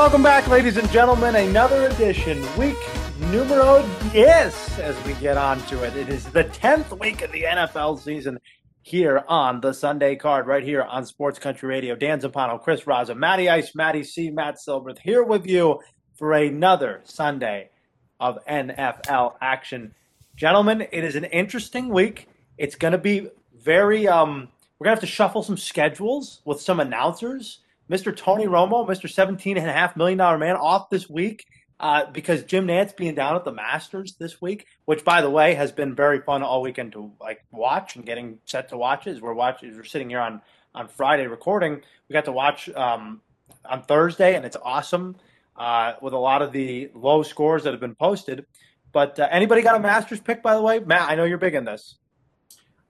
Welcome back, ladies and gentlemen. Another edition, week numero diez, as we get on to it. It is the 10th week of the NFL season here on the Sunday card, right here on Sports Country Radio. Dan Zampano, Chris Raza, Matty Ice, Matty C, Matt Silverth here with you for another Sunday of NFL action. Gentlemen, it is an interesting week. It's going to be very, um, we're going to have to shuffle some schedules with some announcers Mr. Tony Romo, Mr. $17.5 million man, off this week uh, because Jim Nantz being down at the Masters this week, which, by the way, has been very fun all weekend to like watch and getting set to watch. As we're watching, we're sitting here on on Friday recording. We got to watch um, on Thursday, and it's awesome uh, with a lot of the low scores that have been posted. But uh, anybody got a Masters pick, by the way? Matt, I know you're big in this.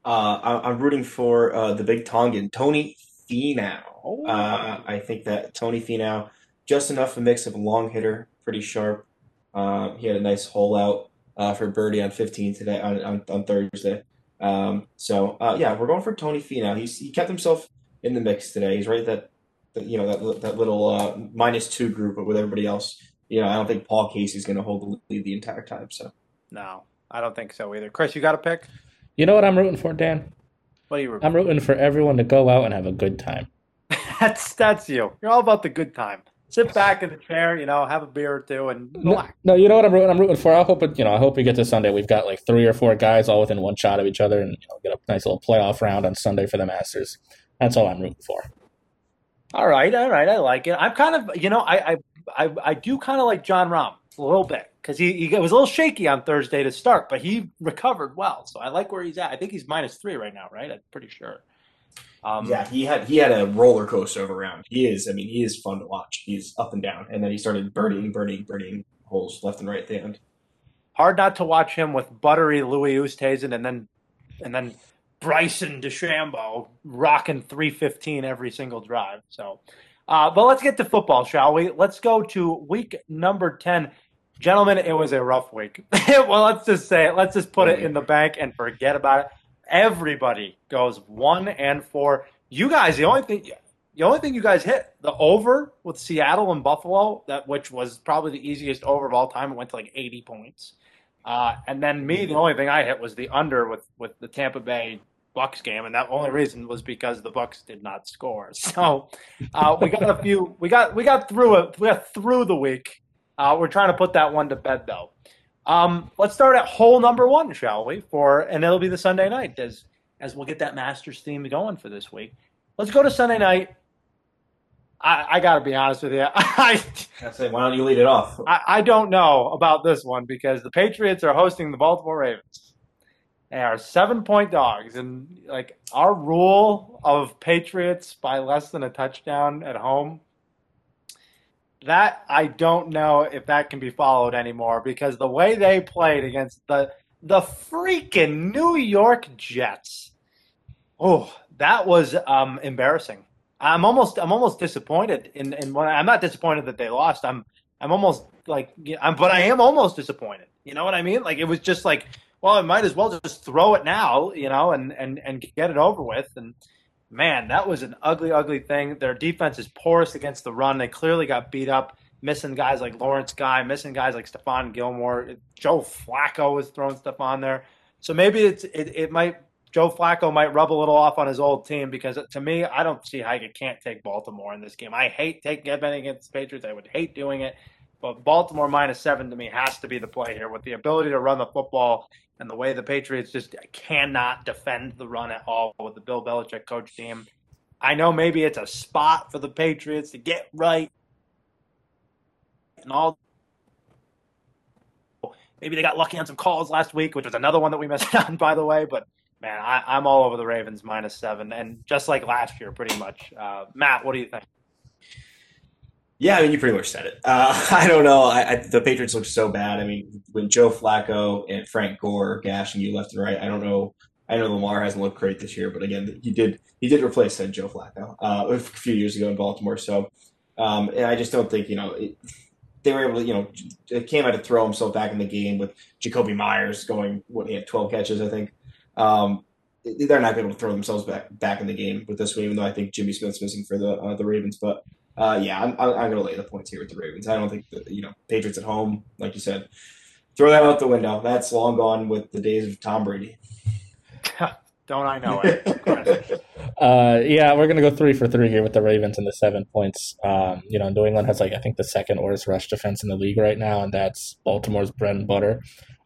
Uh, I'm rooting for uh, the big Tongan, Tony Finau. Oh. Uh, I think that Tony Finau, just enough a mix of a long hitter, pretty sharp. Uh, he had a nice hole out uh, for birdie on 15 today on, on, on Thursday. Um, so uh, yeah, we're going for Tony Finau. He's he kept himself in the mix today. He's right that, that you know that that little uh, minus two group, but with everybody else, you know, I don't think Paul Casey's going to hold the lead the entire time. So no, I don't think so either. Chris, you got a pick? You know what I'm rooting for, Dan? What are you rooting? I'm rooting for everyone to go out and have a good time. that's that's you. You're all about the good time. Sit back in the chair, you know, have a beer or two, and relax. No, no you know what I'm rooting. I'm rooting for. I hope it. You know, I hope we get to Sunday. We've got like three or four guys all within one shot of each other, and you know, get a nice little playoff round on Sunday for the Masters. That's all I'm rooting for. All right, all right, I like it. I'm kind of, you know, I I I, I do kind of like Jon Rahm a little bit because he, he was a little shaky on Thursday to start, but he recovered well. So I like where he's at. I think he's minus three right now, right? I'm pretty sure. Um, yeah, he had he had a roller coaster of a round. He is, I mean, he is fun to watch. He's up and down, and then he started birdieing, birdieing, birdieing holes left and right at the end. Hard not to watch him with buttery Louis Oosthuizen and then and then Bryson DeChambeau rocking 315 every single drive. So, uh, but let's get to football, shall we? Let's go to week number 10. Gentlemen, it was a rough week. well, let's just say it. Let's just put it in the bank and forget about it. Everybody goes one and four. You guys, the only thing, the only thing you guys hit the over with Seattle and Buffalo, that which was probably the easiest over of all time. It went to like 80 points. Uh, and then me, the only thing I hit was the under with with the Tampa Bay Bucks game, and that only reason was because the Bucks did not score. So uh, we got a few. We got we got through it. We got through the week. Uh, we're trying to put that one to bed though. Um, let's start at hole number one, shall we? For and it'll be the Sunday night as as we'll get that Masters theme going for this week. Let's go to Sunday night. I, I got to be honest with you. I, I say, why don't you lead it off? I, I don't know about this one because the Patriots are hosting the Baltimore Ravens. They are seven point dogs, and like our rule of Patriots by less than a touchdown at home that I don't know if that can be followed anymore because the way they played against the the freaking New York Jets. Oh, that was um, embarrassing. I'm almost I'm almost disappointed in in what I'm not disappointed that they lost. I'm I'm almost like I'm but I am almost disappointed. You know what I mean? Like it was just like, well, I might as well just throw it now, you know, and and and get it over with and man, that was an ugly, ugly thing. Their defense is porous against the run. They clearly got beat up, missing guys like Lawrence Guy, missing guys like Stephon Gilmore. Joe Flacco was throwing stuff on there. So maybe it's it, it might Joe Flacco might rub a little off on his old team because to me, I don't see how you can't take Baltimore in this game. I hate taking betting against the Patriots. I would hate doing it. But Baltimore minus seven to me has to be the play here with the ability to run the football and the way the Patriots just cannot defend the run at all with the Bill Belichick coach team. I know maybe it's a spot for the Patriots to get right and all. Maybe they got lucky on some calls last week, which was another one that we missed on, by the way. But man, I, am all over the Ravens minus seven, and just like last year, pretty much. Uh, Matt, what do you think? Yeah, I mean, you pretty much said it. Uh, I don't know. I, I, the Patriots look so bad. I mean, when Joe Flacco and Frank Gore gashing you left and right, I don't know. I know Lamar hasn't looked great this year, but again, he did he did replace said Joe Flacco uh, a few years ago in Baltimore. So, um, and I just don't think you know it, they were able to you know came out to throw himself back in the game with Jakobi Meyers going what he had twelve catches I think. Um, they're not going to throw themselves back back in the game with this one, even though I think Jimmy Smith's missing for the uh, the Ravens. But Uh, yeah, I'm, I'm, I'm going to lay the points here with the Ravens. I don't think the, you know Patriots at home, like you said, throw that out the window. That's long gone with the days of Tom Brady. Don't I know it? Uh, yeah, we're gonna go three for three here with the Ravens and the seven points. Um, you know, New England has like I think the second worst rush defense in the league right now, and that's Baltimore's bread and butter.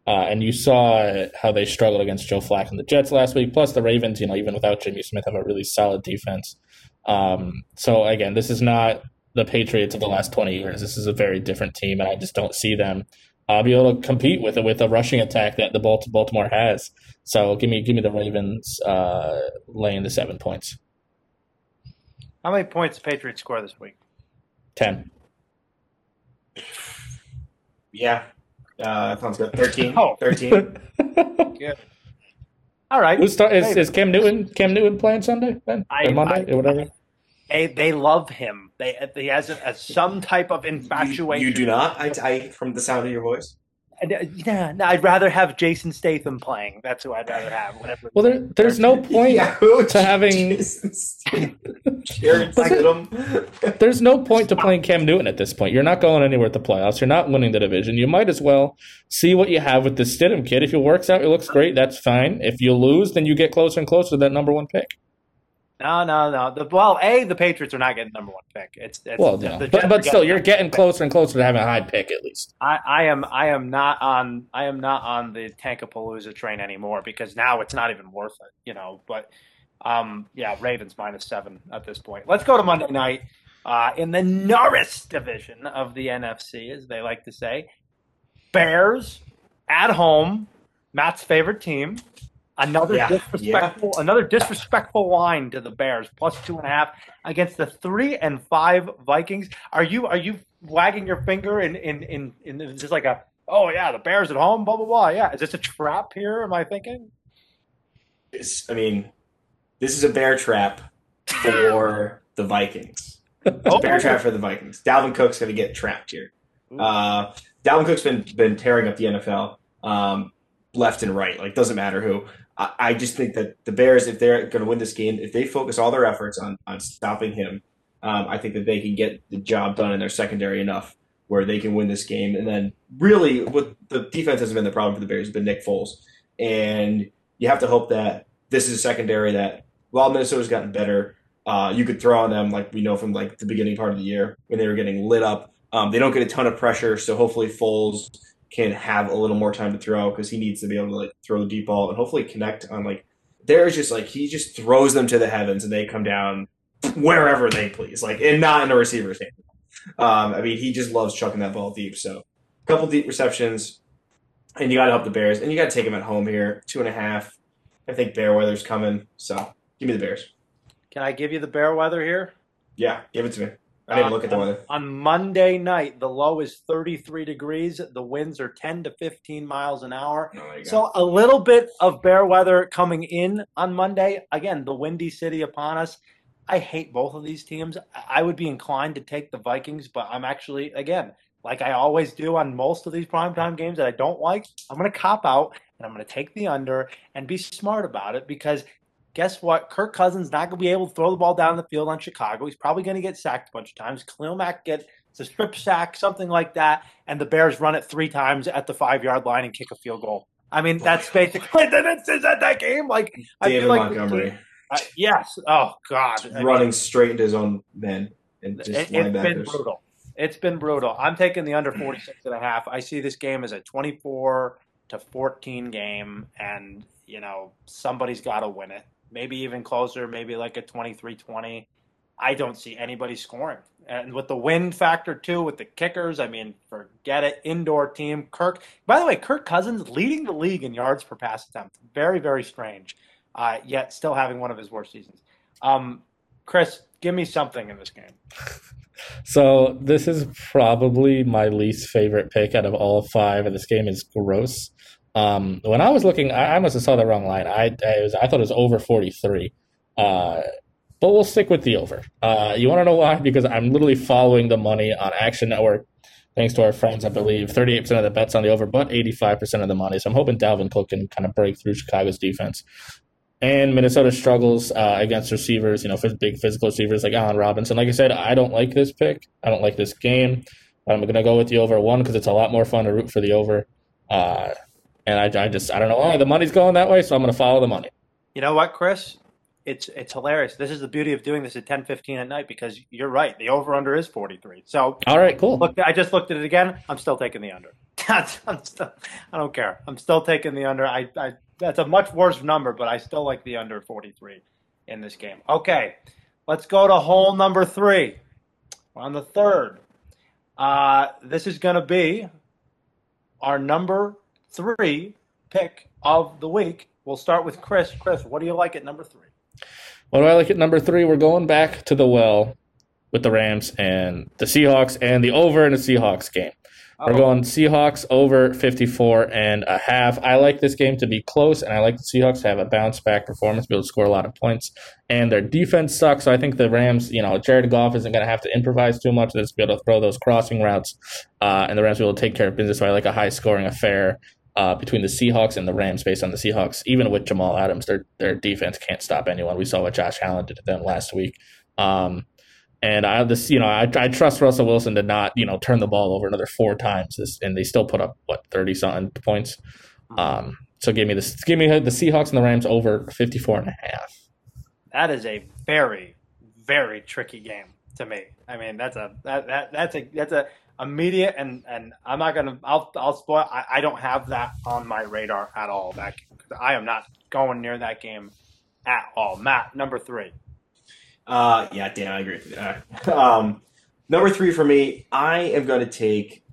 Uh, and you saw how they struggled against Joe Flacco and the Jets last week. Plus, the Ravens, you know, even without Jimmy Smith, have a really solid defense. Um, so again, this is not the Patriots of the last twenty years. This is a very different team, and I just don't see them uh, be able to compete with it with a rushing attack that the Baltimore has. So give me give me the Ravens uh, laying the seven points. How many points the Patriots score this week? Ten. Yeah, uh, that sounds good. 13. Oh. 13. Good. All right. Who's start, is, is Cam Newton Cam Newton playing Sunday then I- or Monday I- or whatever? They they love him. They he has a, a, some type of You, infatuation. you do not? I, I, from the sound of your voice. And, uh, Yeah, no, I'd rather have Jason Statham playing. That's who I'd rather have. Whatever. Well, there, there's no point Yeah, to having Jason Statham. Jared Statham. there's no point to playing Cam Newton at this point. You're not going anywhere at the playoffs. You're not winning the division. You might as well see what you have with this Stidham kid. If it works out, it looks great. That's fine. If you lose, then you get closer and closer to that number one pick. No, no, no. The, well, a the Patriots are not getting number one pick. It's, it's Well, no. the but, but still, you're getting pick. closer and closer to having a high pick at least. I, I am I am not on I am not on the Tankapalooza train anymore because now it's not even worth it, you know. But um, yeah, Ravens minus seven at this point. Let's go to Monday night uh, in the Norris division of the NFC, as they like to say. Bears at home, Matt's favorite team. Another Yeah, disrespectful, another disrespectful line to the Bears, plus two and a half against the three and five Vikings. Are you are you wagging your finger in in in, in just like a oh yeah the Bears at home blah blah blah yeah is this a trap here? Am I thinking? It's, I mean, this is a bear trap for the Vikings. It's a bear trap for the Vikings. Dalvin Cook's going to get trapped here. Uh, Dalvin Cook's been been tearing up the NFL um, left and right. Like doesn't matter who. I, just think that the Bears, if they're going to win this game, if they focus all their efforts on on stopping him, um, I think that they can get the job done in their secondary enough where they can win this game. And then really, what the defense hasn't been the problem for the Bears. It's been Nick Foles, and you have to hope that this is a secondary that while Minnesota's gotten better, uh, you could throw on them like we know from like the beginning part of the year when they were getting lit up. Um, they don't get a ton of pressure, so hopefully Foles can have a little more time to throw because he needs to be able to like throw the deep ball and hopefully connect on like there's just like he just throws them to the heavens and they come down wherever they please, like and not in a receiver's hand. Um, I mean, he just loves chucking that ball deep. So, a couple deep receptions, and you got to help the Bears, and you got to take them at home here, two and a half. I think Bear weather's coming, so give me the Bears. Can I give you the bear weather here? Yeah, give it to me. I didn't look at the um, weather. On Monday night, the low is 33 degrees. The winds are 10 to 15 miles an hour. Oh, there you go. So a little bit of bear weather coming in on Monday. Again, the windy city upon us. I hate both of these teams. I would be inclined to take the Vikings, but I'm actually again, like I always do on most of these primetime games that I don't like, I'm going to cop out and I'm going to take the under and be smart about it because guess what? Kirk Cousins not going to be able to throw the ball down the field on Chicago. He's probably going to get sacked a bunch of times. Khalil Mack gets a strip sack, something like that, and the Bears run it three times at the five yard line and kick a field goal. I mean, that's basically that's, is that that game. Like I David feel like Montgomery uh, yes. Oh God. I mean, running straight into his own men and just it, it's been brutal. It's been brutal. I'm taking the under 46 and a half. I see this game as a 24 to 14 game, and you know somebody's got to win it. Maybe even closer. Maybe like a 23-20. I don't see anybody scoring. And with the wind factor too, with the kickers, I mean, forget it. Indoor team. Kirk. By the way, Kirk Cousins leading the league in yards per pass attempt. Very, very strange. Uh, yet still having one of his worst seasons. Um, Chris, give me something in this game. So this is probably my least favorite pick out of all five, and this game is gross. Um, when I was looking, I, I must have saw the wrong line. I I, was, I thought it was over forty three, uh, but we'll stick with the over. Uh, you want to know why? Because I'm literally following the money on Action Network. Thanks to our friends, I believe 38% of the bets on the over, but 85% of the money. So I'm hoping Dalvin Cook can kind of break through Chicago's defense. And Minnesota struggles uh, against receivers, you know, big physical receivers like Allen Robinson. Like I said, I don't like this pick. I don't like this game. I'm going to go with the over one because it's a lot more fun to root for the over. Uh, and I, I just, I don't know why the money's going that way, so I'm going to follow the money. You know what, Chris? It's it's hilarious. This is the beauty of doing this at 10:15 at night because you're right. The over under is 43. So all right, cool. Look, I just looked at it again. I'm still taking the under. I'm still, I don't care. I'm still taking the under. I, I that's a much worse number, but I still like the under 43 in this game. Okay, let's go to hole number three. We're on the third. Uh, this is going to be our number three pick of the week. We'll start with Chris. Chris, what do you like at number three? What do I like at number three? We're going back to the well with the Rams and the Seahawks and the over in the Seahawks game. We're oh. going Seahawks over 54 and a half. I like this game to be close, and I like the Seahawks to have a bounce back performance, be able to score a lot of points. And their defense sucks, so I think the Rams, you know, Jared Goff isn't going to have to improvise too much. They'll just be able to throw those crossing routes, uh, and the Rams will be able to take care of business. So I like a high scoring affair uh, between the Seahawks and the Rams based on the Seahawks. Even with Jamal Adams, their their defense can't stop anyone. We saw what Josh Allen did to them last week. Um, and I this you know I, I trust Russell Wilson to not you know turn the ball over another four times, this, and they still put up what thirty something points. Um, so give me this, give me the Seahawks and the Rams over 54 and a half. That is a very, very tricky game to me. I mean, that's a that, that that's a that's a immediate and and I'm not gonna I'll I'll spoil I, I don't have that on my radar at all. That I am not going near that game at all. Matt, number three. Uh yeah, Dan, I agree with that. Um, number three for me, I am gonna take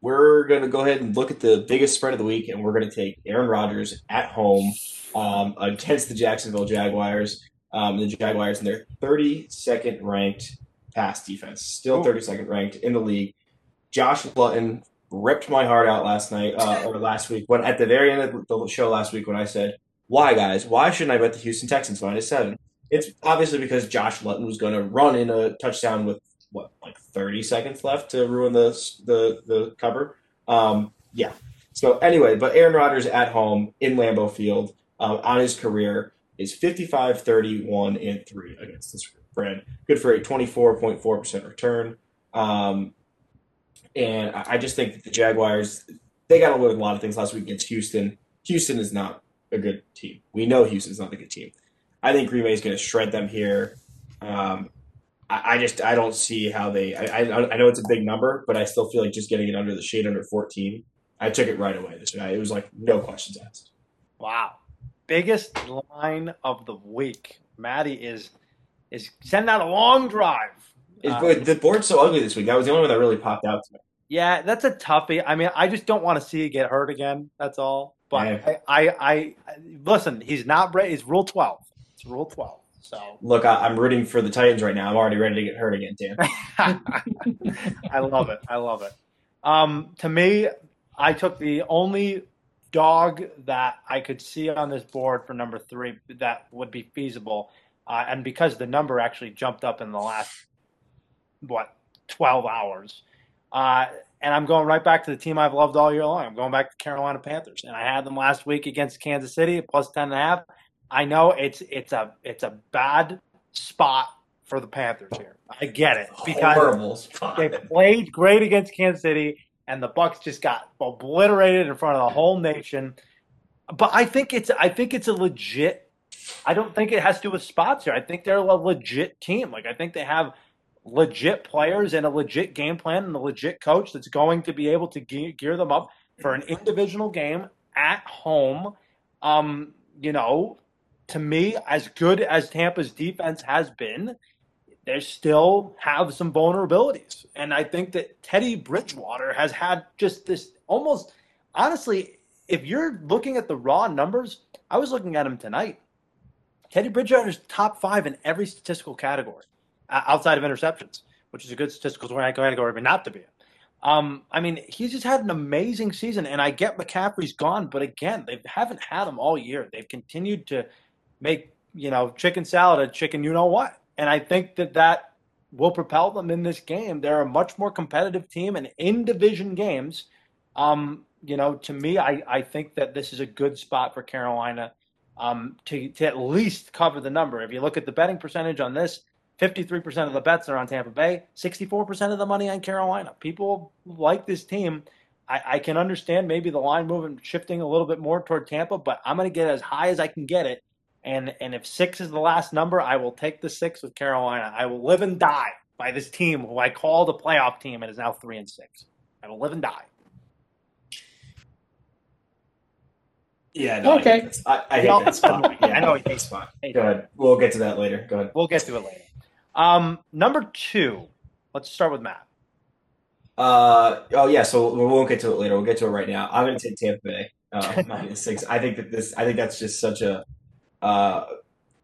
we're gonna go ahead and look at the biggest spread of the week and we're gonna take Aaron Rodgers at home um, against the Jacksonville Jaguars. Um, the Jaguars in their 32nd ranked pass defense, still 32nd ranked in the league. Josh Luton ripped my heart out last night uh, or last week when at the very end of the show last week when I said, "Why, guys? Why shouldn't I bet the Houston Texans minus seven? It's obviously because Josh Luton was going to run in a touchdown with what like 30 seconds left to ruin the the the cover. Um, yeah. So anyway, but Aaron Rodgers at home in Lambeau Field uh, on his career is 55, 31, and 3 against this Good for a 24.4% return. Um, and I just think that the Jaguars, they got away with a lot of things last week against Houston. Houston is not a good team. We know Houston's not a good team. I think Green Bay is going to shred them here. Um, I, I, just I don't see how they. I, I, I know it's a big number, but I still feel like just getting it under the shade under 14. I took it right away. This night. it was like no questions asked. Wow, biggest line of the week. Maddie is is sending out a long drive. Uh, the board's so ugly this week. That was the only one that really popped out to me. Yeah, that's a toughie. I mean, I just don't want to see you get hurt again. That's all. But yeah. I, I, I, listen. He's not. He's Rule Twelve. It's Rule Twelve. So look, I, am rooting for the Titans right now. I'm already ready to get hurt again, Dan. I love it. I love it. Um, to me, I took the only dog that I could see on this board for number three that would be feasible uh, and because the number actually jumped up in the last what 12 hours uh, and i'm going right back to the team i've loved all year long. I'm going back to carolina panthers. And i had them last week against kansas city plus 10 and a half. I know it's it's a it's a bad spot for the panthers here. I get it. Because they played great against kansas city and the bucks just got obliterated in front of the whole nation. But i think it's i think it's a legit I don't think it has to do with spots here. I think they're a legit team. Like I think they have legit players and a legit game plan and a legit coach that's going to be able to gear them up for an individual game at home. Um, you know, to me, as good as Tampa's defense has been, they still have some vulnerabilities. And I think that Teddy Bridgewater has had just this almost honestly, if you're looking at the raw numbers, I was looking at him tonight. Teddy Bridgewater's top five in every statistical category uh, outside of interceptions, which is a good statistical category, but not to be. Um, I mean, he's just had an amazing season, and I get McCaffrey's gone, but again, they haven't had him all year. They've continued to make you know chicken salad a chicken, you know what, and I think that that will propel them in this game. They're a much more competitive team, and in division games, um, you know, to me, I I think that this is a good spot for Carolina um, to to at least cover the number. If you look at the betting percentage on this, 53% of the bets are on Tampa Bay, 64% of the money on Carolina. People like this team. I, I, can understand maybe the line moving, shifting a little bit more toward Tampa, but I'm going to get as high as I can get it. And and if six is the last number, I will take the six with Carolina. I will live and die by this team who I called a playoff team and is now three and six. I will live and die. Yeah, no, okay. I, I, I hate that spot. Yeah, I know he hates spot. Go ahead. We'll get to that later. Go ahead. We'll get to it later. Um, number two. Let's start with Matt. Uh oh yeah, so we won't get to it later. We'll get to it right now. I'm going to take Tampa Bay uh, minus six. I think that this. I think that's just such a. Uh,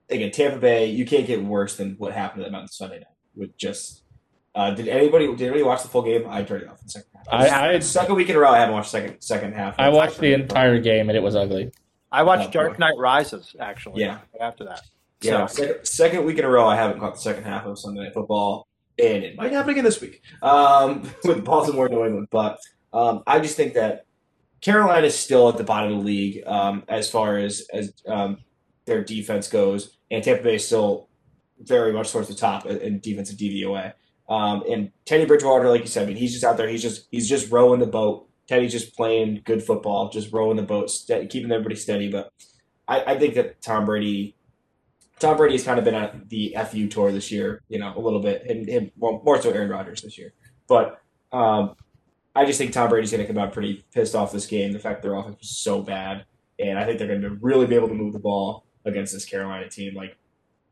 again, Tampa Bay. You can't get worse than what happened to them on Sunday night with just. Uh, did anybody did anybody watch the full game? I turned it off in the second half. I, I second week in a row. I haven't watched second second half. I watched the entire game and it was ugly. I watched oh, Dark Knight Rises actually. Yeah. After that. Yeah, so. second, second week in a row, I haven't caught the second half of Sunday Night Football, and it might happen again this week um, with Baltimore, New England. But um, I just think that Carolina is still at the bottom of the league um, as far as as um, their defense goes, and Tampa Bay is still very much towards the top in defensive DVOA. Um, and Teddy Bridgewater, like you said, I mean, he's just out there. He's just he's just rowing the boat. Teddy's just playing good football, just rowing the boat, keeping everybody steady. But I, I think that Tom Brady Tom Brady has kind of been at the FU tour this year, you know, a little bit, and well, more so Aaron Rodgers this year. But um, I just think Tom Brady's going to come out pretty pissed off this game. The fact their offense was so bad, and I think they're going to really be able to move the ball against this Carolina team, like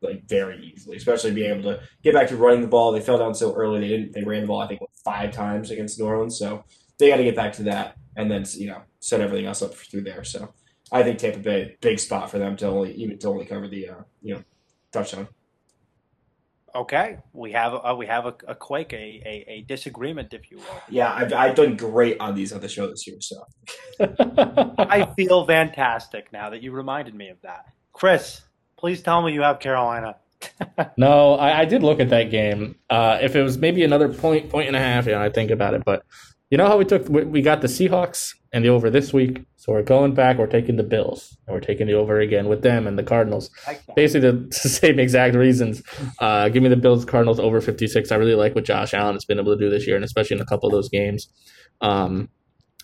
like very easily, especially being able to get back to running the ball. They fell down so early; they didn't. They ran the ball, I think, five times against New Orleans, so they got to get back to that, and then you know set everything else up through there. So I think Tampa Bay big spot for them to only even to only cover the uh, you know touchdown. Okay, we have a, we have a, a quake, a, a, a, disagreement, if you will. Yeah, I've, I've done great on these on the show this year, so I feel fantastic now that you reminded me of that. Chris, please tell me you have Carolina. no, I, I, did look at that game. Uh, if it was maybe another point, point and a half, yeah, I think about it. But you know how we took we got the Seahawks and the over this week. So we're going back. We're taking the Bills, and we're taking the over again with them and the Cardinals. Basically, the same exact reasons. Uh, give me the Bills, Cardinals over fifty six. I really like what Josh Allen has been able to do this year, and especially in a couple of those games. Um,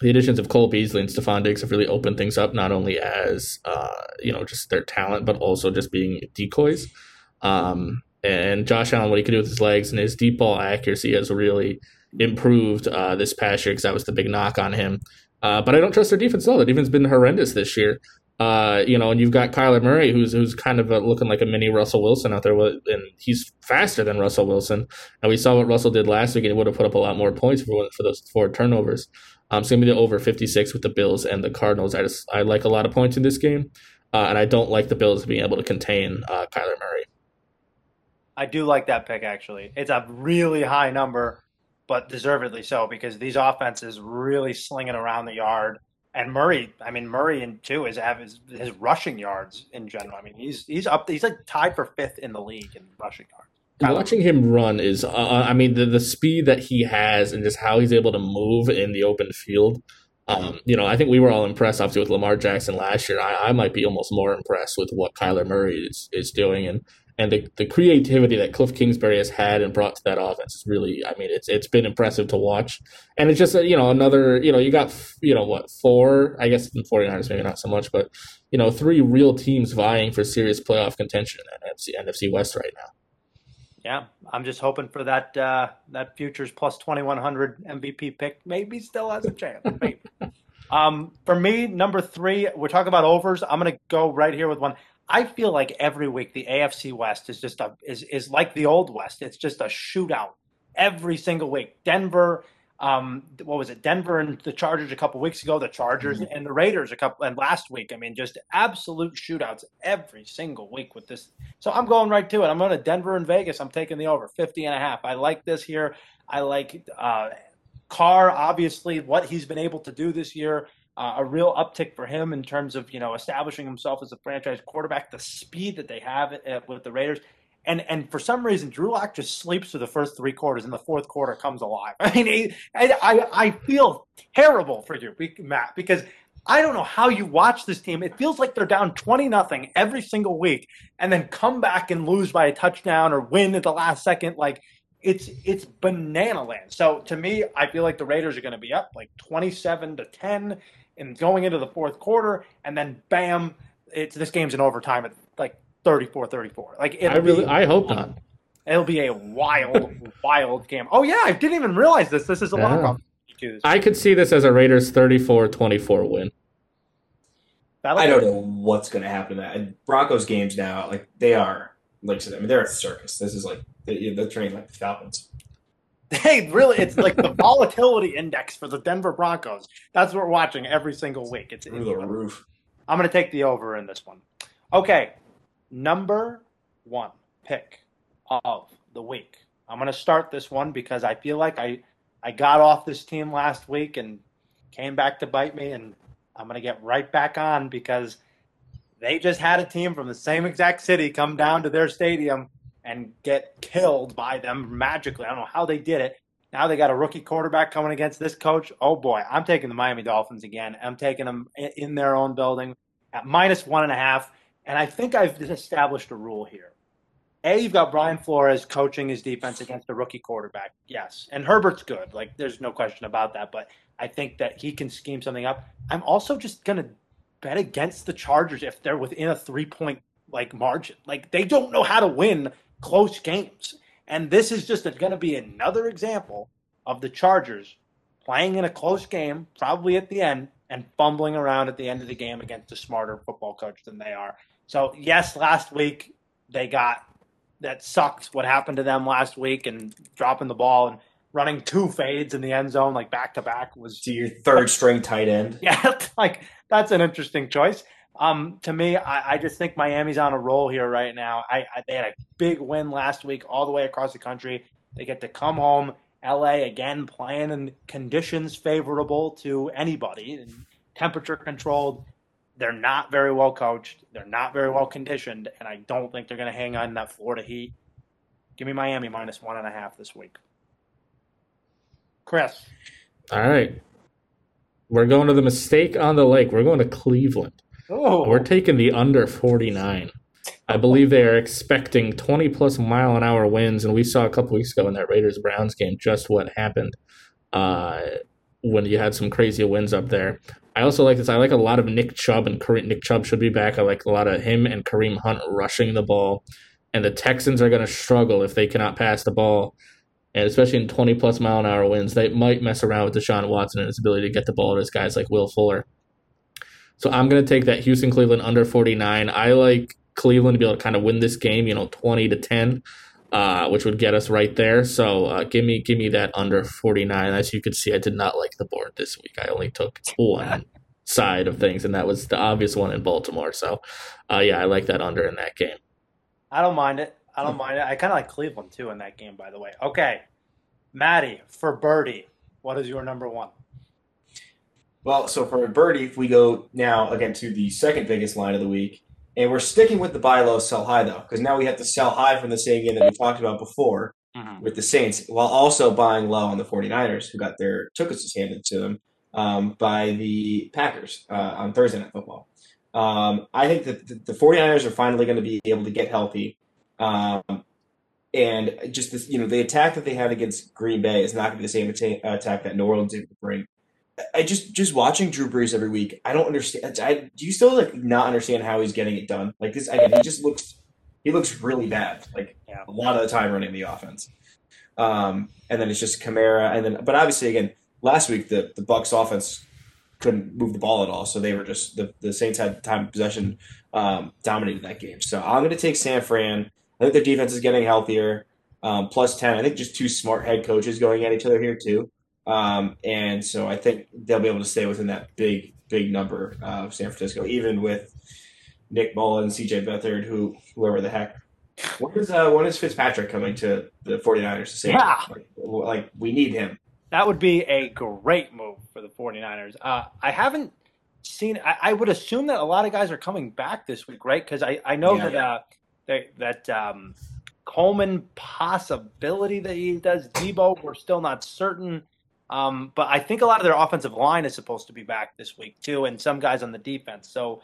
the additions of Cole Beasley and Stefon Diggs have really opened things up, not only as uh, you know just their talent, but also just being decoys. Um, and Josh Allen, what he can do with his legs and his deep ball accuracy has really improved uh, this past year because that was the big knock on him. Uh, but I don't trust their defense at all. The defense has been horrendous this year. Uh, you know, and you've got Kyler Murray, who's who's kind of a, looking like a mini Russell Wilson out there, and he's faster than Russell Wilson. And we saw what Russell did last week, and he would have put up a lot more points for for those four turnovers. Um, so gonna be the over fifty six with the Bills and the Cardinals. I just I like a lot of points in this game, uh, and I don't like the Bills being able to contain uh, Kyler Murray. I do like that pick actually. It's a really high number but deservedly so because these offenses really slinging around the yard. And Murray, I mean Murray and too is have his, his rushing yards in general. I mean he's he's up he's like tied for fifth in the league in rushing yards. Watching him run is, uh, uh, I mean, the, the speed that he has and just how he's able to move in the open field. Um, you know, I think we were all impressed, obviously, with Lamar Jackson last year. I, I might be almost more impressed with what Kyler Murray is, is doing. And and the, the creativity that Cliff Kingsbury has had and brought to that offense is really, I mean, it's it's been impressive to watch. And it's just, you know, another, you know, you got, you know, what, four, I guess the 49ers maybe not so much, but, you know, three real teams vying for serious playoff contention at NFC, NFC West right now. Yeah, I'm just hoping for that uh, that futures plus 2100 MVP pick. Maybe still has a chance. Maybe. um, for me, number three, we're talking about overs. I'm going to go right here with one. I feel like every week the AFC West is just a is is like the old West. It's just a shootout every single week. Denver, um, what was it? Denver and the Chargers a couple weeks ago. The Chargers mm-hmm. and the Raiders a couple and last week. I mean, just absolute shootouts every single week with this. So I'm going right to it. I'm going to Denver and Vegas. I'm taking the over 50 and a half. I like this here. I like uh, Carr, obviously, what he's been able to do this year uh, a real uptick for him in terms of you know establishing himself as a franchise quarterback. The speed that they have at, with the Raiders, and and for some reason, Drew Lock just sleeps through the first three quarters, and the fourth quarter comes alive. I mean, I I feel terrible for you, Matt, because I don't know how you watch this team. It feels like they're down 20 nothing every single week and then come back and lose by a touchdown or win at the last second. Like it's it's banana land. So to me, I feel like the Raiders are going to be up like 27 to 10 and going into the fourth quarter and then bam, it's this game's in overtime at like 34-34. Like I really I hope not. It'll be a wild wild game. Oh yeah, I didn't even realize this. This is a Yeah. lockoff. I could see this as a Raiders 34-24 win. That'll I don't know what's going to happen to that. And Broncos games now, like they are, like I mean they're a circus. This is like they, they're training like the Falcons. Hey, really, it's like the volatility index for the Denver Broncos. That's what we're watching every single week. It's Through the roof. I'm going to take the over in this one. Okay, number one pick of the week. I'm going to start this one because I feel like I I got off this team last week and came back to bite me, and I'm going to get right back on because they just had a team from the same exact city come down to their stadium and get killed by them magically. I don't know how they did it. Now they got a rookie quarterback coming against this coach. Oh boy, I'm taking the Miami Dolphins again. I'm taking them in their own building at minus one and a half. And I think I've established a rule here. A, you've got Brian Flores coaching his defense against a rookie quarterback. Yes. And Herbert's good. Like, there's no question about that. But I think that he can scheme something up. I'm also just going to bet against the Chargers if they're within a three point like margin. Like, they don't know how to win close games. And this is just going to be another example of the Chargers playing in a close game, probably at the end, and fumbling around at the end of the game against a smarter football coach than they are. So, yes, last week they got that sucked what happened to them last week and dropping the ball and running two fades in the end zone like back to back was To your third string tight end. yeah, like that's an interesting choice. Um, to me, I, I just think Miami's on a roll here right now. I, I they had a big win last week all the way across the country. They get to come home. LA again playing in conditions favorable to anybody and temperature controlled. They're not very well coached. They're not very well conditioned, and I don't think they're going to hang on that Florida heat. Give me Miami minus one and a half this week. Chris, All right. We're going to the mistake on the lake. We're going to Cleveland. oh, We're taking the under 49. I believe they are expecting 20 plus mile an hour winds, and we saw a couple weeks ago in that Raiders Browns game just what happened uh, when you had some crazy winds up there. I also like this. I like a lot of Nick Chubb, and Kareem, Nick Chubb should be back. I like a lot of him and Kareem Hunt rushing the ball, and the Texans are going to struggle if they cannot pass the ball, and especially in 20 plus mile an hour winds. They might mess around with Deshaun Watson and his ability to get the ball to his guys like Will Fuller. So I'm going to take that Houston Cleveland under 49. I like Cleveland to be able to kind of win this game, you know, 20 to 10, uh, which would get us right there. So uh, give me give me that under 49. As you can see, I did not like the board this week. I only took one side of things, and that was the obvious one in Baltimore. So uh, yeah, I like that under in that game. I don't mind it. I don't mind it. I kind of like Cleveland too in that game, by the way. Okay, Maddie for Birdie, what is your number one? Well, so for Birdie, if we go now again to the second biggest line of the week, and we're sticking with the buy low, sell high though, because now we have to sell high from the same game that we talked about before with the Saints, while also buying low on the 49ers, who got their tickets handed to them um, by the Packers uh, on Thursday Night Football. Um, I think that the, the 49ers are finally going to be able to get healthy. Um, and just this, you know, the attack that they had against Green Bay is not going to be the same atta- attack that New Orleans did bring. I just just watching Drew Brees every week. I don't understand. I, do you still like not understand how he's getting it done? Like this, again, he just looks he looks really bad. Like Yeah. a lot of the time running the offense. Um, and then it's just Kamara, and then but obviously again last week the the Bucks offense couldn't move the ball at all, so they were just the the Saints had time of possession, um, dominated that game. So I'm going to take San Fran. I think their defense is getting healthier. Um, plus ten. I think just two smart head coaches going at each other here too. Um, and so I think they'll be able to stay within that big, big number of San Francisco, even with Nick Mullen, CJ Beathard, who whoever the heck. When is uh, when is Fitzpatrick coming to the 49ers to say Yeah. like, like we need him? That would be a great move for the 49ers. Uh, I haven't seen, I, I would assume that a lot of guys are coming back this week, right? Because I, I know Yeah. that, uh, that, that um, Coleman possibility that he does Deebo, we're still not certain. Um, but I think a lot of their offensive line is supposed to be back this week too, and some guys on the defense. So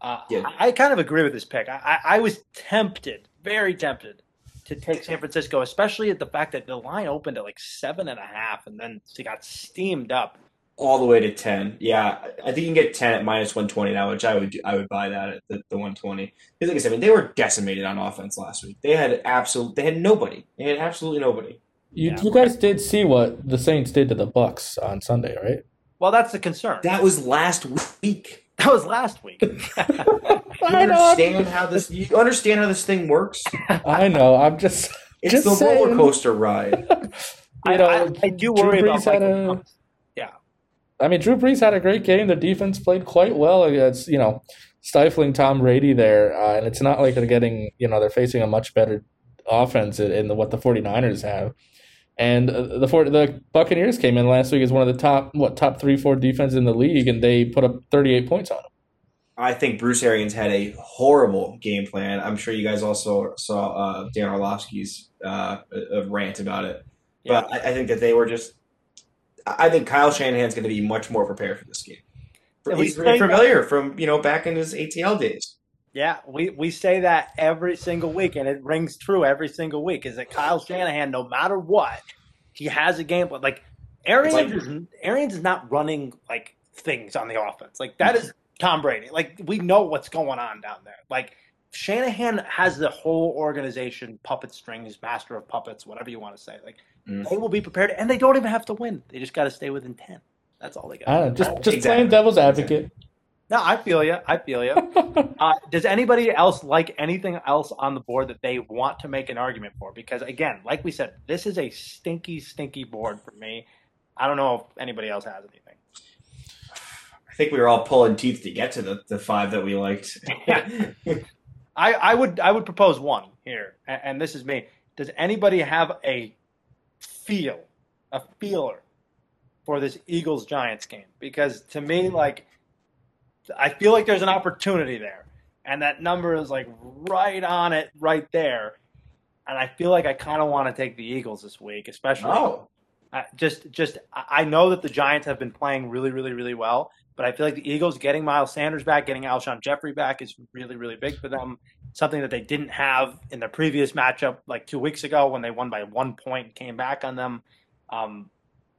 uh, Yeah. I, I kind of agree with this pick. I, I, was tempted, very tempted, to take San Francisco, especially at the fact that the line opened at like seven and a half, and then they got steamed up. all the way to 10. Yeah, I think you can get 10 at minus 120 now, which I would do, I would buy that at the, the 120. Because like I said, I mean, they were decimated on offense last week. They had absolute they had nobody. They had absolutely nobody. You, Yeah. you guys did see what the Saints did to the Bucks on Sunday, right? Well, that's the concern. That was last week. That was last week. You understand how this you understand how this thing works? I know. I'm just It's Just the saying. roller coaster ride. I, you know. I, I do Drew worry about had a- Yeah. I mean, Drew Brees had a great game. The defense played quite well against, you know, stifling Tom Brady there. Uh, and it's not like they're getting, you know, they're facing a much better offense in, in the, what the 49ers have. And uh, the four, the Buccaneers came in last week as one of the top, what, top three, four defense in the league, and they put up 38 points on them. I think Bruce Arians had a horrible game plan. I'm sure you guys also saw uh, Dan Orlovsky's uh, rant about it. But I, I think that they were just. I I think Kyle Shanahan's going to be much more prepared for this game. And He's very familiar from you know back in his ATL days. Yeah, we, we say that every single week, and it rings true every single week. Is that Kyle Shanahan, no matter what, he has a game plan. Like Arians, It's is, Arians is not running like things on the offense. Like that is Tom Brady. Like we know what's going on down there. Like Shanahan has the whole organization puppet strings, master of puppets, whatever you want to say. Like Mm. they will be prepared, and they don't even have to win. They just got to stay within ten. That's all they got. I don't know, just, just Exactly. playing devil's advocate. No, I feel you. I feel you. Uh, does anybody else like anything else on the board that they want to make an argument for? Because again, like we said, this is a stinky, stinky board for me. I don't know if anybody else has anything. I think we were all pulling teeth to get to the, the five that we liked. I, I would I would propose one here, and, and this is me. Does anybody have a feel, a feeler for this Eagles Giants game? Because to me, like, I feel like there's an opportunity there, and that number is like right on it, right there. And I feel like I kind of want to take the Eagles this week, especially. oh, I just, just I I know that the Giants have been playing really, really, really well, but I feel like the Eagles getting Miles Sanders back, getting Alshon Jeffery back is really, really big for them. Something that they didn't have in their previous matchup, like two weeks ago when they won by one point and came back on them. Um,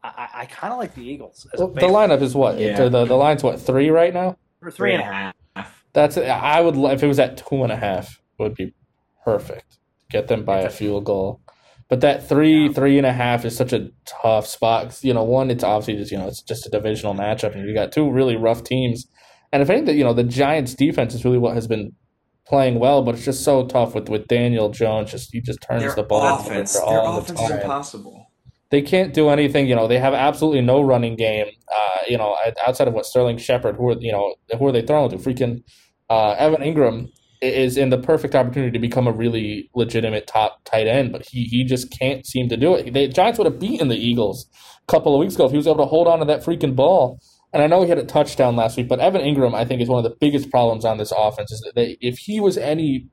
I, I, I kind of like the Eagles as Well, the lineup is what? Yeah. The, the, the line's what, three right now? For three and a half. half. That's I would if it was at two and a half would be perfect. Get them by a field goal, but that three Yeah. three and a half is such a tough spot. You know, one it's obviously just you know it's just a divisional matchup, and you got two really rough teams. And if anything, you know the Giants' defense is really what has been playing well, but it's just so tough with with Daniel Jones. Just he just turns Their the ball offense, over their all the offense is impossible. They can't do anything. You know, they have absolutely no running game. Uh, you know, outside of what Sterling Shepard, who are you know who are they throwing to? Freaking uh, Evan Engram is in the perfect opportunity to become a really legitimate top tight end, but he he just can't seem to do it. The Giants would have beaten the Eagles a couple of weeks ago if he was able to hold on to that freaking ball. And I know he had a touchdown last week, but Evan Engram, I think, is one of the biggest problems on this offense. Is that they, if he was any,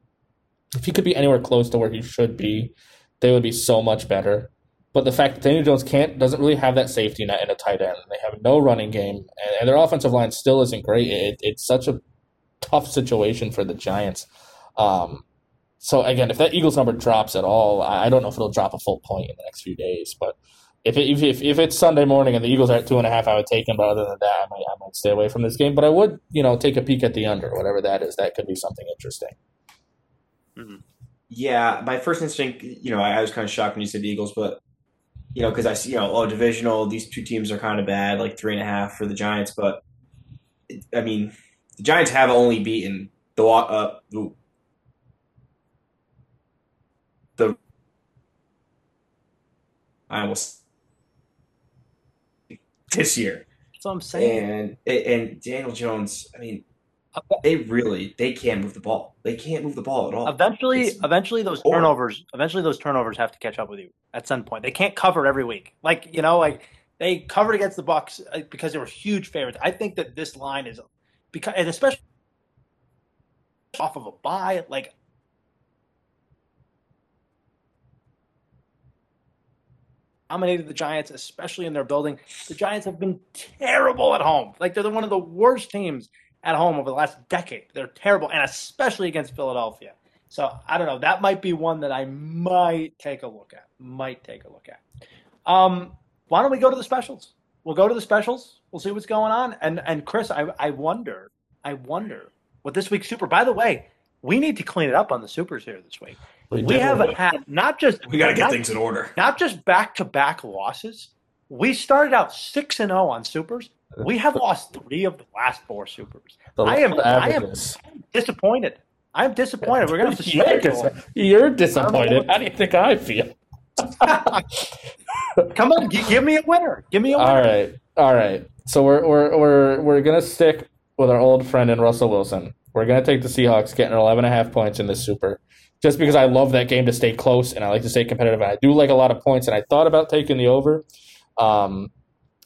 if he could be anywhere close to where he should be, they would be so much better. But the fact that Daniel Jones can't doesn't really have that safety net in a tight end. They have no running game, and, and their offensive line still isn't great. It, it's such a tough situation for the Giants. Um, so again, if that Eagles number drops at all, I I don't know if it'll drop a full point in the next few days. But if it, if, if if it's Sunday morning and the Eagles are at two and a half, I would take them. But other than that, I might I might stay away from this game. But I would you know take a peek at the under, whatever that is. That could be something interesting. Yeah, my first instinct, you know, I, I was kind of shocked when you said the Eagles, but you know, because I see, you know, oh, divisional, these two teams are kind of bad, like three and a half for the Giants, but I mean, the Giants have only beaten the uh, the, the I almost this year, That's what I'm saying. and and Daniel Jones, I mean, they really they can't move the ball. They can't move the ball at all. Eventually, It's eventually those turnovers, eventually those turnovers have to catch up with you at some point. They can't cover every week. Like you know, like they covered against the Bucks uh, because they were huge favorites. I think that this line is because, and especially off of a buy, like dominated the Giants, especially in their building. The Giants have been terrible at home. Like they're one of the worst teams at home over the last decade. They're terrible, and especially against Philadelphia. So I don't know. That might be one that I might take a look at. Might take a look at. Um, why don't we go to the specials? We'll go to the specials. We'll see what's going on. And and Chris, I I wonder, I wonder what this week's super. By the way, we need to clean it up on the supers here this week. We We do. have had not just We got to get not- things in order. not just back to back losses. We started out six and zero on supers. We have lost three of the last four supers. The I am- left I am- Disappointed. I'm disappointed. We're gonna have to You're, schedule. you're disappointed. How do you think I feel? Come on, gi- give me a winner. Give me a winner. All right, all right. So we're we're we're we're gonna stick with our old friend in Russell Wilson. We're gonna take the Seahawks, getting 11 and a half points in this super, just because I love that game to stay close and I like to stay competitive. I do like a lot of points, and I thought about taking the over, um,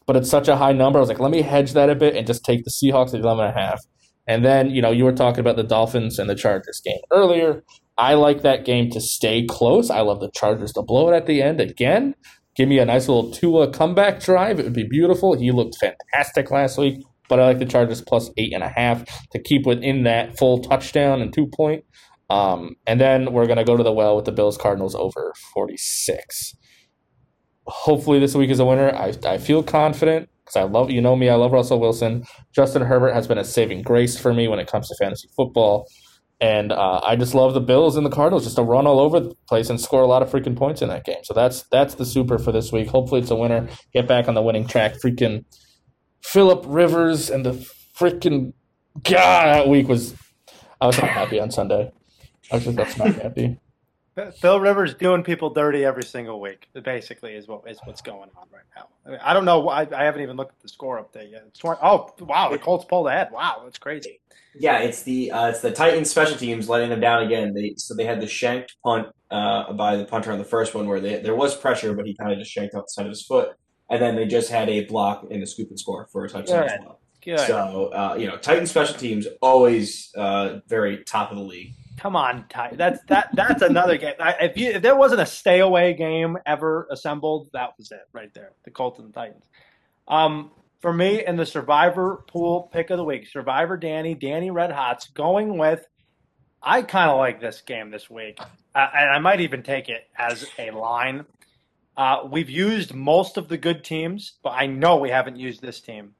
but it's such a high number. I was like, let me hedge that a bit and just take the Seahawks at 11 and a half. And then you know you were talking about the Dolphins and the Chargers game earlier. I like that game to stay close. I love the Chargers to blow it at the end again. Give me a nice little Tua comeback drive. It would be beautiful. He looked fantastic last week, but I like the Chargers plus eight and a half to keep within that full touchdown and two point. Um, and then we're gonna go to the well with the Bills Cardinals over forty six. Hopefully this week is a winner. I I feel confident because I love you know me. I love Russell Wilson. Justin Herbert has been a saving grace for me when it comes to fantasy football. And uh, I just love the Bills and the Cardinals just to run all over the place and score a lot of freaking points in that game. So that's that's the super for this week. Hopefully it's a winner. Get back on the winning track. Freaking Philip Rivers and the freaking God that week was I was not happy on Sunday. I was just not happy. Phil Rivers doing people dirty every single week. Basically, is what is what's going on right now. I, mean, I don't know. I, I haven't even looked at the score update yet. It's 20, oh wow, the Colts pulled ahead. Wow, that's crazy. Yeah, it's the uh, it's the Titans special teams letting them down again. They so they had the shanked punt uh, by the punter on the first one where they, there was pressure, but he kind of just shanked off the side of his foot, and then they just had a block in the scoop and score for a touchdown as well. Good. So uh, you know, Titans special teams always uh, very top of the league. Come on, Ty. That's that. That's another game. I, if you if there wasn't a stay away game ever assembled, that was it right there. The Colts and the Titans. Um, for me in the Survivor pool pick of the week, Survivor Danny, Danny Red Hots, going with. I kind of like this game this week, uh, and I might even take it as a line. Uh, we've used most of the good teams, but I know we haven't used this team.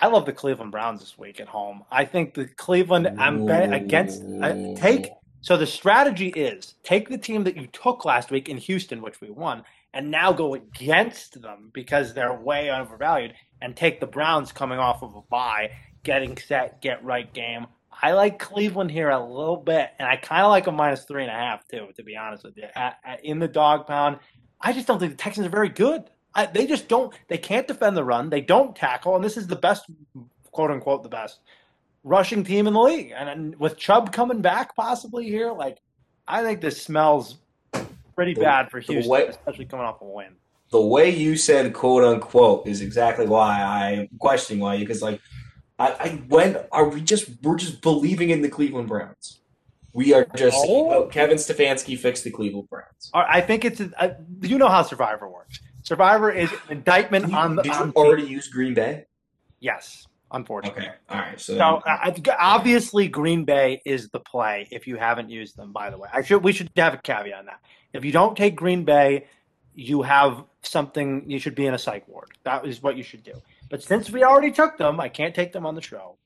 I love the Cleveland Browns this week at home. I think the Cleveland. I'm betting against. I, take so the strategy is take the team that you took last week in Houston, which we won, and now go against them because they're way overvalued, and take the Browns coming off of a bye, getting set, get right game. I like Cleveland here a little bit, and I kind of like a minus three and a half too. To be honest with you, at, at, in the dog pound, I just don't think the Texans are very good. I, they just don't. They can't defend the run. They don't tackle, and this is the best, quote unquote, the best rushing team in the league. And, and with Chubb coming back possibly here, like I think this smells pretty The- bad for Houston, way- especially coming off a win. the way you said "quote unquote" is exactly why I'm questioning why you because like I, I when are we just we're just believing in the Cleveland Browns. We are just Oh. oh, Kevin Stefanski fixed the Cleveland Browns. I think it's. A, you know how Survivor works. Survivor is an indictment on the. Did on you already use Green Bay? Yes, unfortunately. Okay, all right. So, So uh, I- obviously, Green Bay is the play if you haven't used them. By the way, I should we should have a caveat on that. If you don't take Green Bay, you have something. You should be in a psych ward. That is what you should do. But since we already took them, I can't take them on the show.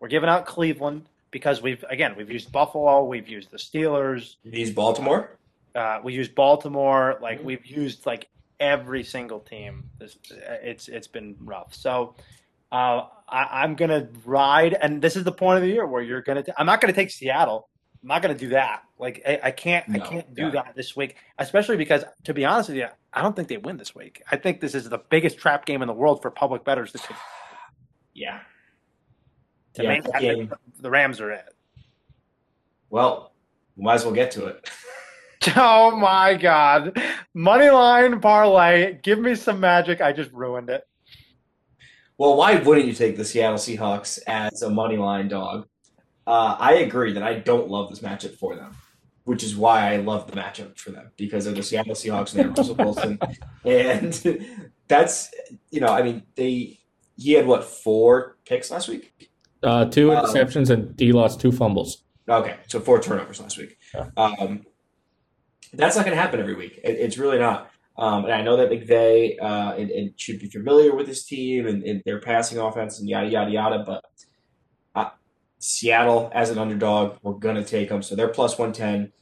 We're giving out Cleveland because we've again we've used Buffalo, we've used the Steelers, these Baltimore. uh, we used Baltimore. Like we've used like every single team. This it's it's been rough. So uh, I, I'm gonna ride, and this is the point of the year where you're gonna. T- I'm not gonna take Seattle. I'm not gonna do that. Like I, I can't. I can't do that this week, especially because to be honest with you, I don't think they win this week. I think this is the biggest trap game in the world for public bettors to take. Yeah. To Yeah, make the Rams are it. Well, we might as well get to it. Oh my God! Money line parlay. Give me some magic. I just ruined it. Well, why wouldn't you take the Seattle Seahawks as a money line dog? Uh, I agree that I don't love this matchup for them. which is why I love the matchup for them because of the Seattle Seahawks and Russell Wilson, and that's you know I mean they he had what four picks last week. Uh, two Um, interceptions and he lost two fumbles. Okay, so four turnovers last week. Yeah. Um, that's not going to happen every week. It, it's really not. Um, and I know that McVay uh, and, and should be familiar with his team and, and their passing offense and yada yada yada. But uh, Seattle as an underdog, we're gonna take them. So they're plus one ten.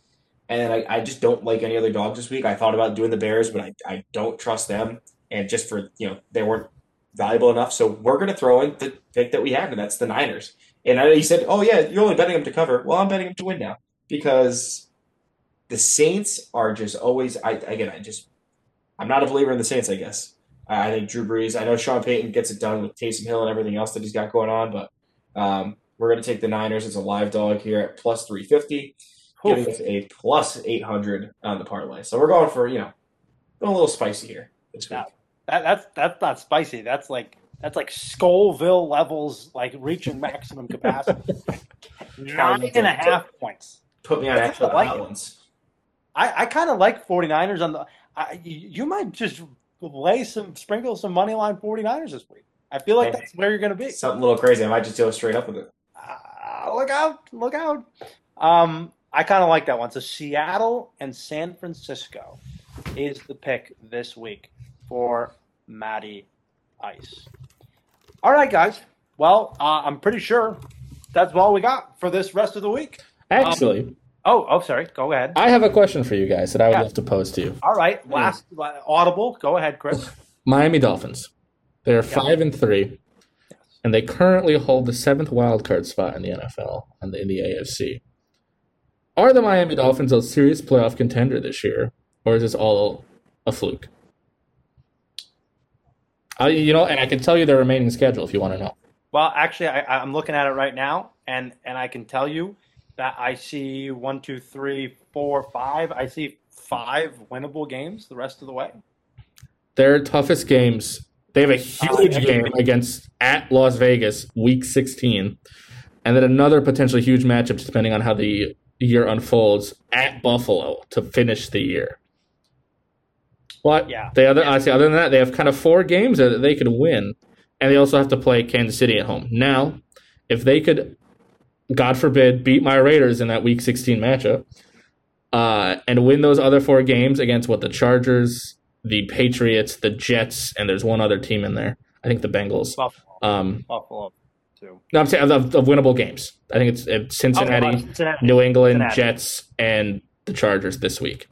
And I, I just don't like any other dogs this week. I thought about doing the Bears, but I, I don't trust them. And just for you know, they weren't valuable enough. So we're gonna throw in the pick that we have, and that's the Niners. And I, he said, "Oh yeah, you're only betting them to cover." Well, I'm betting them to win now because the Saints are just always. I again, I just I'm not a believer in the Saints. I guess I, I think Drew Brees. I know Sean Payton gets it done with Taysom Hill and everything else that he's got going on, but um, we're going to take the Niners as a live dog here at plus three fifty, giving us a plus eight hundred on the parlay. So we're going for you know going a little spicy here this week. That, that's that's not spicy. That's like that's like Scoville levels, like reaching maximum capacity. Nine and a half points. Put me on I actual like ones. I, I kind of like 49ers on the. I, you you might just lay some, sprinkle some money line 49ers this week. I feel like Hey. that's where you're going to be. Something a little crazy. I might just go straight up with it. Uh, look out! Look out! Um, I kind of like that one. So Seattle and San Francisco is the pick this week for Matty Ice. All right, guys. Well, uh, I'm pretty sure that's all we got for this rest of the week. Actually, Oh, oh, sorry. Go ahead. I have a question for you guys that I would Yeah. love to pose to you. All right. Last uh, audible. Go ahead, Chris. Miami Dolphins. They're five and three, and they currently hold the seventh wild card spot in the NFL and in the AFC. Are the Miami Dolphins a serious playoff contender this year, or is this all a fluke? I, you know, and I can tell you their remaining schedule if you want to know. Well, actually, I, I'm looking at it right now, and and I can tell you that I see one, two, three, four, five. I see five winnable games the rest of the way. Their toughest games, they have a oh, huge yeah. game against at Las Vegas, week 16, and then another potentially huge matchup, depending on how the year unfolds, at Buffalo to finish the year. But Yeah. they other Yeah. I say other than that, they have kind of four games that they could win, and they also have to play Kansas City at home. Now, if they could, God forbid, beat my Raiders in that Week 16 matchup, uh, and win those other four games against what the Chargers, the Patriots, the Jets, and there's one other team in there. I think the Bengals. Buffalo, Um, Buffalo, too. no, I'm saying of, of, of winnable games. I think it's, it's Cincinnati, Oh, Cincinnati. New England, Cincinnati. Jets, and the Chargers this week.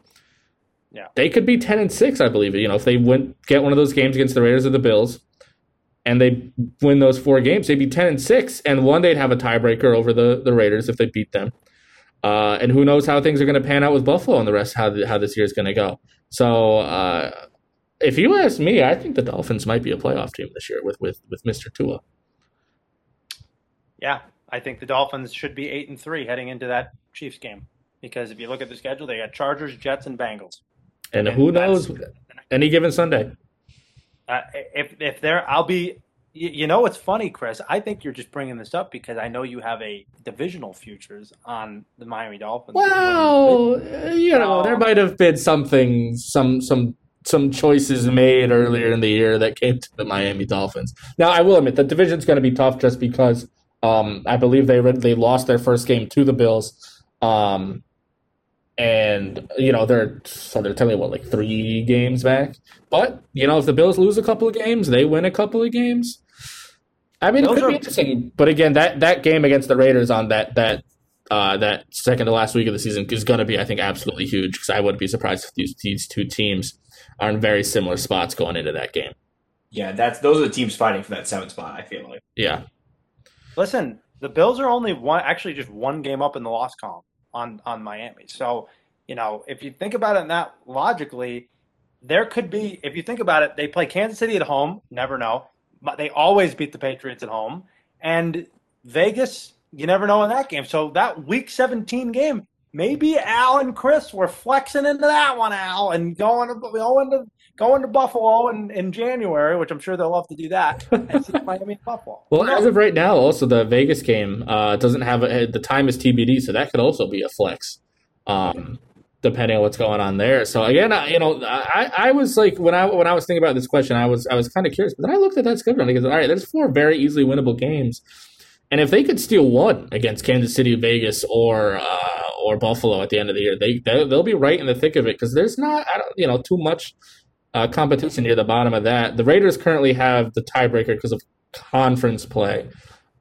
Yeah. They could be ten and six, I believe. You know, if they win, get one of those games against the Raiders or the Bills, and they win those four games, they'd be ten and six, and one they'd have a tiebreaker over the the Raiders if they beat them. Uh, and who knows how things are going to pan out with Buffalo and the rest how the, how this year is going to go. So, uh, if you ask me, I think the Dolphins might be a playoff team this year with with with Mr. Tua. Yeah, I think the Dolphins should be eight and three heading into that Chiefs game because if you look at the schedule, they got Chargers, Jets, and Bengals. And And who knows? Any given Sunday. Uh, if if there, I'll be. You, know what's funny, Chris? I think you're just bringing this up because I know you have a divisional futures on the Miami Dolphins. Well, you know, there might have been something, some, some, some choices made earlier in the year that came to the Miami Dolphins. Now, I will admit the division's going to be tough just because um, I believe they they lost their first game to the Bills, um, and you know they're so they're telling you what like three games back. But you know, if the Bills lose a couple of games, they win a couple of games. I mean, it Those could are- be interesting. But again, that that game against the Raiders on that that uh, that second to last week of the season is going to be, I think, absolutely huge because I wouldn't be surprised if these these two teams are in very similar spots going into that game. Yeah, that's those are the teams fighting for that seventh spot. I feel like. Yeah, Listen, the Bills are only one, actually just one game up in the loss column on on Miami. So, you know, if you think about it that logically, there could be. If you think about it, they play Kansas City at home. Never know, but they always beat the Patriots at home, and Vegas. You never know in that game. So that Week 17 game, maybe Al and Chris were flexing into that one, Al, and going going to going to Buffalo in, in January, which I'm sure they'll love to do that. And see Miami and Buffalo. Well, Who as of right now, also the Vegas game uh, doesn't have a, the time is TBD, so that could also be a flex. Um, depending on what's going on there. So again, I, you know, I, I was like when I when I was thinking about this question, I was I was kind of curious, but then I looked at that schedule and I go, all right, there's four very easily winnable games, and if they could steal one against Kansas City, Vegas, or uh, or Buffalo at the end of the year, they they'll be right in the thick of it because there's not I don't you know too much uh, competition near the bottom of that. The Raiders currently have the tiebreaker because of conference play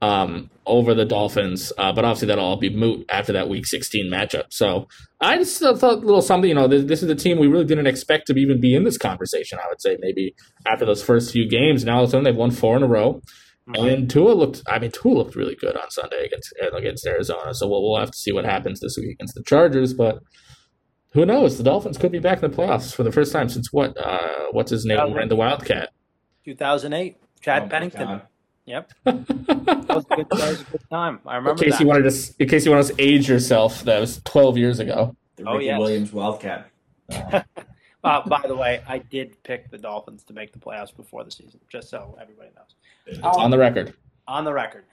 um, over the Dolphins, uh, but obviously that'll all be moot after that Week 16 matchup. So I just thought a little something. You know, this, this, is a team we really didn't expect to even be in this conversation. I would say maybe after those first few games. Now all of a sudden they've won four in a row. Mm-hmm. And Tua looked, I mean, Tua looked really good on Sunday against against Arizona. So we'll, we'll have to see what happens this week against the Chargers. But who knows? The Dolphins could be back in the playoffs for the first time since what? Uh, what's his name? Ran the Wildcat. 2008. Chad Oh, Pennington. Yep. That was, a good, that was a good time. I remember. in remember case that. you wanted to, in case you want to age yourself, that was 12 years ago. The Oh, Ricky yes. Williams Wildcat. Uh, by the way, I did pick the Dolphins to make the playoffs before the season, just so everybody knows. It's on the record. On the record.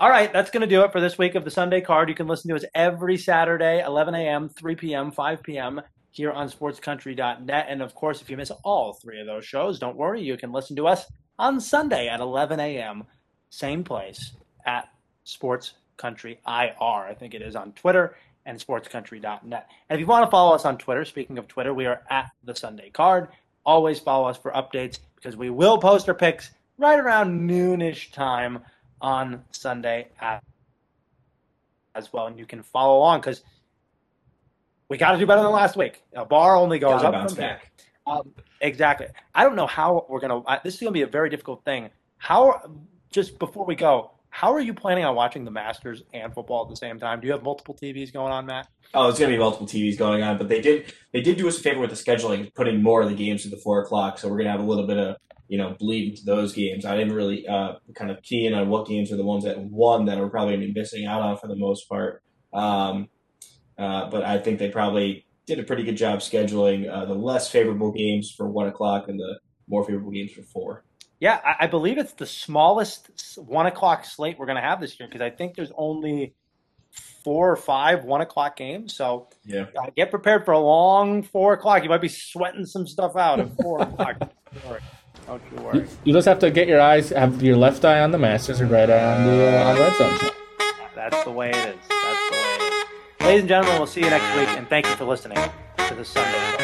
All right, that's going to do it for this week of the Sunday card. You can listen to us every Saturday, 11 a.m., 3 p.m., 5 p.m. here on sportscountry.net. And of course, if you miss all three of those shows, don't worry. You can listen to us on Sunday at 11 a.m., same place at Sports Country IR. I think it is on Twitter and sportscountry.net. And if you want to follow us on Twitter, speaking of Twitter, we are at the Sunday card. Always follow us for updates because we will post our picks right around noonish time on Sunday as well. And you can follow along because we got to do better than last week. A bar only goes up from here. Um, exactly. I don't know how we're gonna. Uh, this is gonna be a very difficult thing. How? Just before we go, how are you planning on watching the Masters and football at the same time? Do you have multiple TVs going on, Matt? Oh, it's gonna be multiple TVs going on, but they did they did do us a favor with the scheduling, putting more of the games to the four o'clock. So we're gonna have a little bit of you know bleed into those games. I didn't really uh, kind of key in on what games are the ones that won that we're probably be missing out on for the most part. Um, uh, but I think they probably did a pretty good job scheduling uh, the less favorable games for one o'clock and the more favorable games for four. Yeah, I, I believe it's the smallest one o'clock slate we're gonna have this year because I think there's only four or five one o'clock games. So Yeah. uh, get prepared for a long four o'clock. You might be sweating some stuff out at four o'clock. Don't you worry. You. You just have to get your eyes, have your left eye on the Masters and right eye on the uh, on Red Zone. That's the way it is. That's the way it is. Ladies and gentlemen, we'll see you next week, and thank you for listening to the Sunday Club.